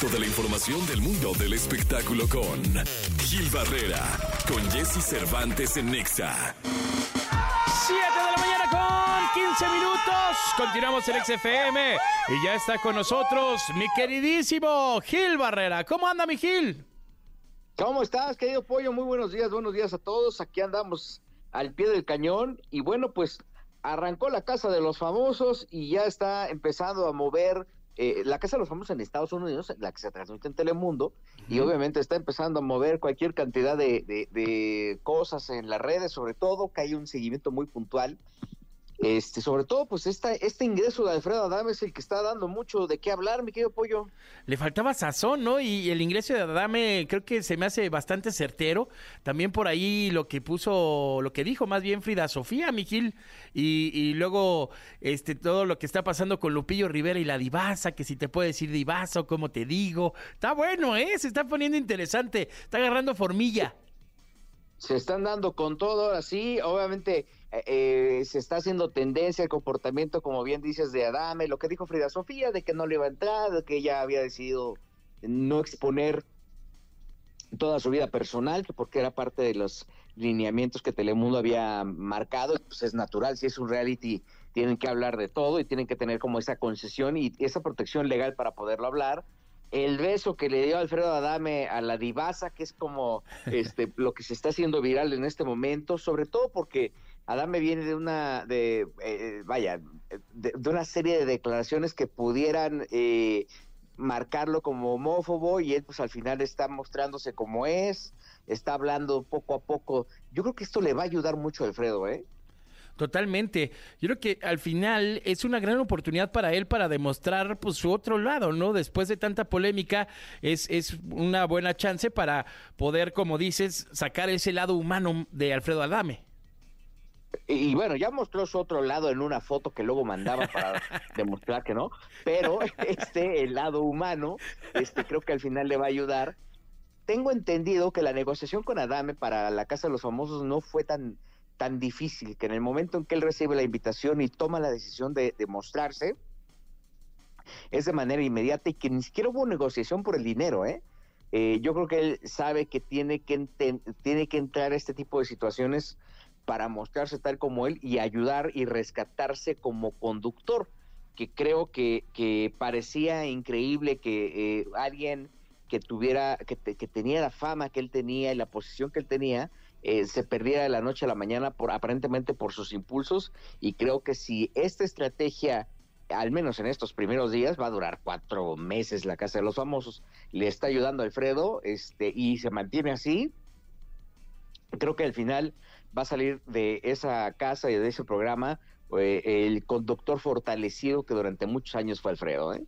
Toda la información del mundo del espectáculo con Gil Barrera, con Jesse Cervantes en Nexa. 7 de la mañana con 15 minutos. Continuamos en XFM y ya está con nosotros mi queridísimo Gil Barrera. ¿Cómo anda mi Gil? ¿Cómo estás, querido Pollo? Muy buenos días, buenos días a todos. Aquí andamos al pie del cañón y bueno, pues arrancó la Casa de los Famosos y ya está empezando a mover eh, la Casa de los Famosos en Estados Unidos, la que se transmite en Telemundo, y obviamente está empezando a mover cualquier cantidad de, de, de, cosas en las redes, sobre todo que hay un seguimiento muy puntual este, sobre todo, pues esta, este ingreso de Alfredo Adame es el que está dando mucho de qué hablar, mi querido Pollo. Le faltaba sazón, ¿no? Y el ingreso de Adame creo que se me hace bastante certero. También por ahí lo que puso, lo que dijo más bien Frida Sofía, Mijil, y, y luego este todo lo que está pasando con Lupillo Rivera y la divasa, que si te puede decir divasa o cómo te digo. Está bueno, ¿eh? Se está poniendo interesante, está agarrando formilla. Se están dando con todo, así, obviamente eh, eh, se está haciendo tendencia el comportamiento, como bien dices, de Adame, lo que dijo Frida Sofía, de que no le iba a entrar, de que ella había decidido no exponer toda su vida personal, porque era parte de los lineamientos que Telemundo había marcado, pues es natural, si es un reality tienen que hablar de todo y tienen que tener como esa concesión y esa protección legal para poderlo hablar. El beso que le dio Alfredo Adame a la divasa, que es como este lo que se está haciendo viral en este momento, sobre todo porque Adame viene de una, de, eh, vaya, de, de, una serie de declaraciones que pudieran eh, marcarlo como homófobo y él pues al final está mostrándose como es, está hablando poco a poco. Yo creo que esto le va a ayudar mucho a Alfredo, ¿eh? Totalmente. Yo creo que al final es una gran oportunidad para él para demostrar pues su otro lado, ¿no? Después de tanta polémica, es, es una buena chance para poder, como dices, sacar ese lado humano de Alfredo Adame. Y, bueno, ya mostró su otro lado en una foto que luego mandaba para demostrar que no, pero este, el lado humano, este, creo que al final le va a ayudar. Tengo entendido que la negociación con Adame para la Casa de los Famosos no fue tan, tan difícil, que en el momento en que él recibe la invitación y toma la decisión de, mostrarse, es de manera inmediata y que ni siquiera hubo negociación por el dinero, ¿eh? Eh, yo creo que él sabe que tiene que, tiene que entrar a este tipo de situaciones para mostrarse tal como él y ayudar y rescatarse como conductor, que creo que, que parecía increíble que eh, alguien que tuviera, que, que, tenía la fama que él tenía y la posición que él tenía, eh, se perdiera de la noche a la mañana por aparentemente por sus impulsos y creo que si esta estrategia al menos en estos primeros días, va a durar cuatro meses la Casa de los Famosos, le está ayudando a Alfredo este, y se mantiene así, creo que al final va a salir de esa casa y de ese programa eh, el conductor fortalecido que durante muchos años fue Alfredo. ¿eh?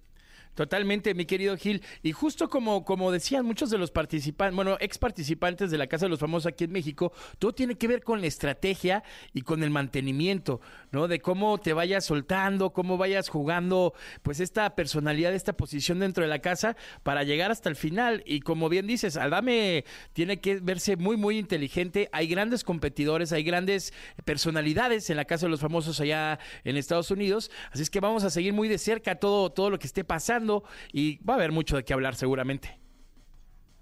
Totalmente, mi querido Gil. Y justo como, como decían muchos de los participantes, bueno, ex participantes de la Casa de los Famosos aquí en México, todo tiene que ver con la estrategia y con el mantenimiento, ¿no? De cómo te vayas soltando, cómo vayas jugando, pues esta personalidad, esta posición dentro de la casa para llegar hasta el final. Y como bien dices, Aldame tiene que verse muy, muy inteligente. Hay grandes competidores, hay grandes personalidades en la Casa de los Famosos allá en Estados Unidos. Así es que vamos a seguir muy de cerca todo, todo lo que esté pasando y va a haber mucho de qué hablar seguramente.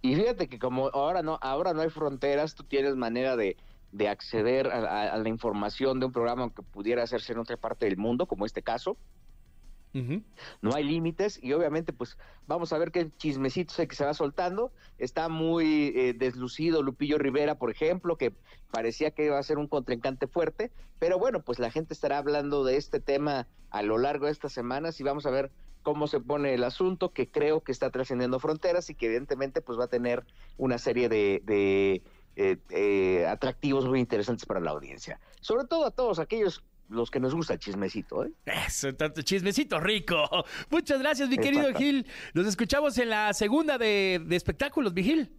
Y fíjate que como ahora no, ahora no hay fronteras, tú tienes manera de, de acceder a, a, a, la información de un programa que pudiera hacerse en otra parte del mundo, como este caso. Uh -huh. No hay límites y obviamente pues vamos a ver qué chismecito es que se va soltando. Está muy eh, deslucido Lupillo Rivera, por ejemplo, que parecía que iba a ser un contrincante fuerte, pero bueno, pues la gente estará hablando de este tema a lo largo de estas semanas y vamos a ver cómo se pone el asunto, que creo que está trascendiendo fronteras y que evidentemente pues va a tener una serie de, de eh, eh, atractivos muy interesantes para la audiencia. Sobre todo a todos aquellos los que nos gusta el chismecito, ¿eh? Eso, tanto chismecito rico. Muchas gracias, mi querido Gil. Nos escuchamos en la segunda de, de espectáculos, Vigil.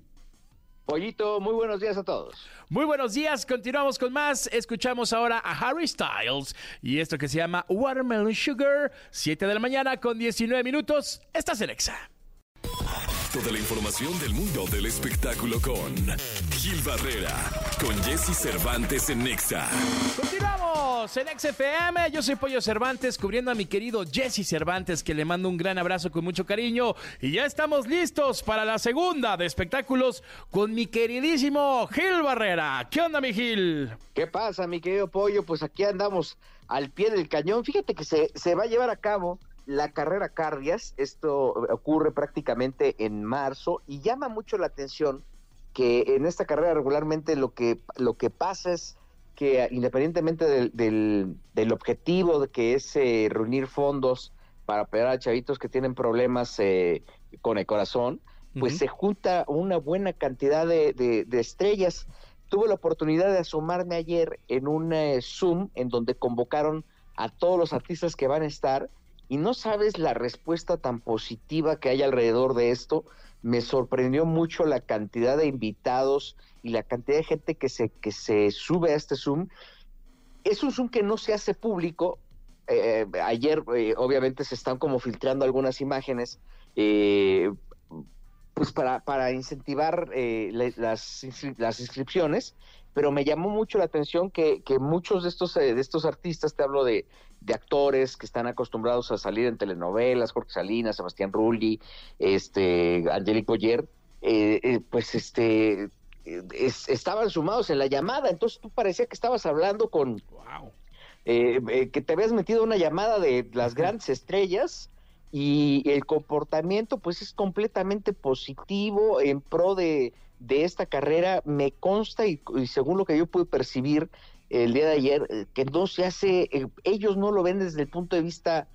Pollito, muy buenos días a todos. Muy buenos días, continuamos con más. Escuchamos ahora a Harry Styles y esto que se llama Watermelon Sugar, 7 de la mañana con 19 minutos. Estás en Exa. Toda la información del mundo del espectáculo con Gil Barrera, con Jesse Cervantes en Nexa. Continuamos en XFM, yo soy Pollo Cervantes, cubriendo a mi querido Jesse Cervantes, que le mando un gran abrazo con mucho cariño. Y ya estamos listos para la segunda de espectáculos con mi queridísimo Gil Barrera. ¿Qué onda, mi Gil? ¿Qué pasa, mi querido Pollo? Pues aquí andamos al pie del cañón. Fíjate que se, se va a llevar a cabo la carrera Cardias. Esto ocurre prácticamente en marzo y llama mucho la atención que en esta carrera regularmente lo que, lo que pasa es que independientemente del, del, objetivo de que es eh, reunir fondos para operar a chavitos que tienen problemas eh, con el corazón, pues se junta una buena cantidad de, de, estrellas. Tuve la oportunidad de asomarme ayer en un eh, Zoom en donde convocaron a todos los artistas que van a estar y no sabes la respuesta tan positiva que hay alrededor de esto. Me sorprendió mucho la cantidad de invitados y la cantidad de gente que se, que se sube a este Zoom. Es un Zoom que no se hace público. Eh, ayer, eh, obviamente, se están como filtrando algunas imágenes, eh, pues para, para incentivar las, las inscripciones, pero me llamó mucho la atención que, que muchos de estos, de estos artistas, te hablo de, de actores que están acostumbrados a salir en telenovelas, Jorge Salinas, Sebastián Rulli, este, Angelique Boyer, pues este estaban sumados en la llamada, entonces tú parecía que estabas hablando con... Eh, eh, que te habías metido una llamada de las grandes estrellas y el comportamiento pues es completamente positivo en pro de, de esta carrera. Me consta y, según lo que yo pude percibir el día de ayer, eh, que no se hace, ellos no lo ven desde el punto de vista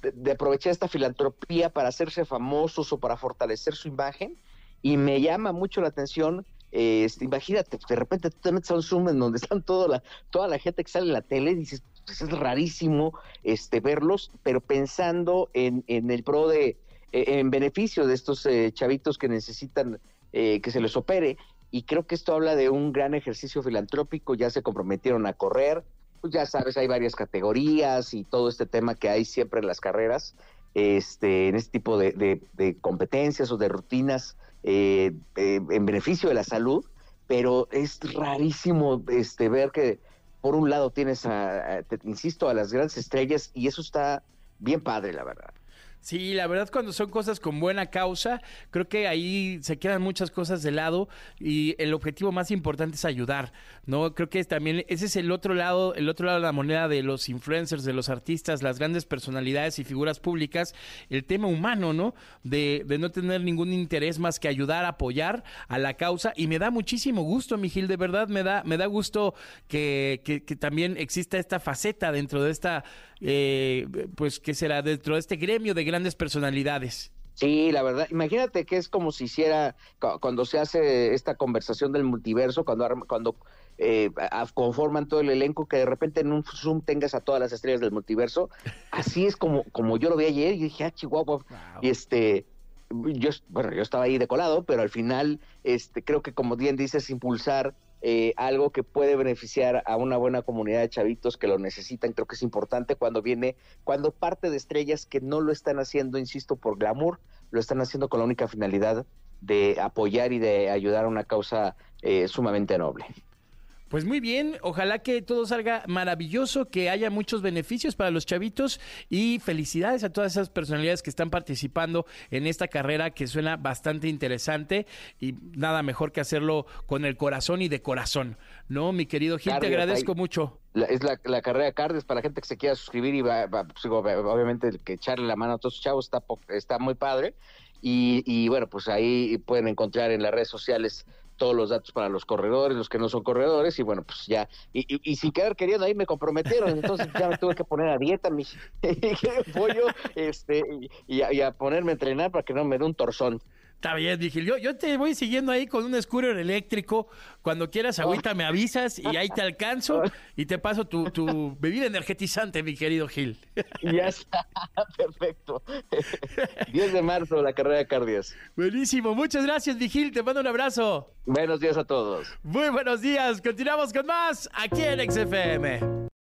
de, aprovechar esta filantropía para hacerse famosos o para fortalecer su imagen y me llama mucho la atención este, imagínate, de repente tú te metes a un Zoom en donde están toda la, toda la gente que sale en la tele y dices, pues es rarísimo este, verlos, pero pensando en, en el pro de, e, en beneficio de estos eh, chavitos que necesitan eh, que se les opere. Y creo que esto habla de un gran ejercicio filantrópico, ya se comprometieron a correr, pues ya sabes, hay varias categorías y todo este tema que hay siempre en las carreras, este, en este tipo de, competencias o de rutinas eh, en beneficio de la salud, pero es rarísimo este ver que por un lado tienes a, te, insisto, a las grandes estrellas y eso está bien padre, la verdad. Sí, la verdad cuando son cosas con buena causa, creo que ahí se quedan muchas cosas de lado y el objetivo más importante es ayudar, ¿no? Creo que también ese es el otro lado, el otro lado de la moneda de los influencers, de los artistas, las grandes personalidades y figuras públicas, el tema humano, ¿no? De, de no tener ningún interés más que ayudar, apoyar a la causa y me da muchísimo gusto, Mijil, de verdad me da, me da gusto que, que, que también exista esta faceta dentro de esta eh, pues, ¿qué será? Dentro de este gremio de grandes personalidades. Sí, la verdad, imagínate que es como si hiciera, cuando se hace esta conversación del multiverso, cuando, cuando eh, conforman todo el elenco, que de repente en un Zoom tengas a todas las estrellas del multiverso, así es como, como yo lo vi ayer y dije, ah, chihuahua, y este, yo, bueno, yo estaba ahí de colado, pero al final, este, creo que como bien dices, impulsar eh, algo que puede beneficiar a una buena comunidad de chavitos que lo necesitan. Creo que es importante cuando viene, cuando parte de estrellas que no lo están haciendo, insisto, por glamour, lo están haciendo con la única finalidad de apoyar y de ayudar a una causa eh, sumamente noble. Pues muy bien, ojalá que todo salga maravilloso, que haya muchos beneficios para los chavitos y felicidades a todas esas personalidades que están participando en esta carrera que suena bastante interesante y nada mejor que hacerlo con el corazón y de corazón, ¿no? Mi querido Gil, te agradezco mucho. es la, la, carrera Cardes para la gente que se quiera suscribir y va, pues, obviamente que echarle la mano a todos los chavos está, está muy padre. Y, y bueno, pues ahí pueden encontrar en las redes sociales todos los datos para los corredores, los que no son corredores, y bueno, pues ya, y, y, sin quedar queriendo ahí me comprometieron, entonces ya me tuve que poner a dieta, mi pollo, este, y, y, a, ponerme a entrenar para que no me dé un torzón. Está bien, dije, yo, yo te voy siguiendo ahí con un scooter eléctrico. Cuando quieras agüita me avisas y ahí te alcanzo y te paso tu, tu bebida energetizante, mi querido Gil. Ya está, perfecto. 10 de marzo, la carrera de cardias. Buenísimo, muchas gracias, mi Gil, te mando un abrazo. Buenos días a todos. Muy buenos días, continuamos con más aquí en XFM.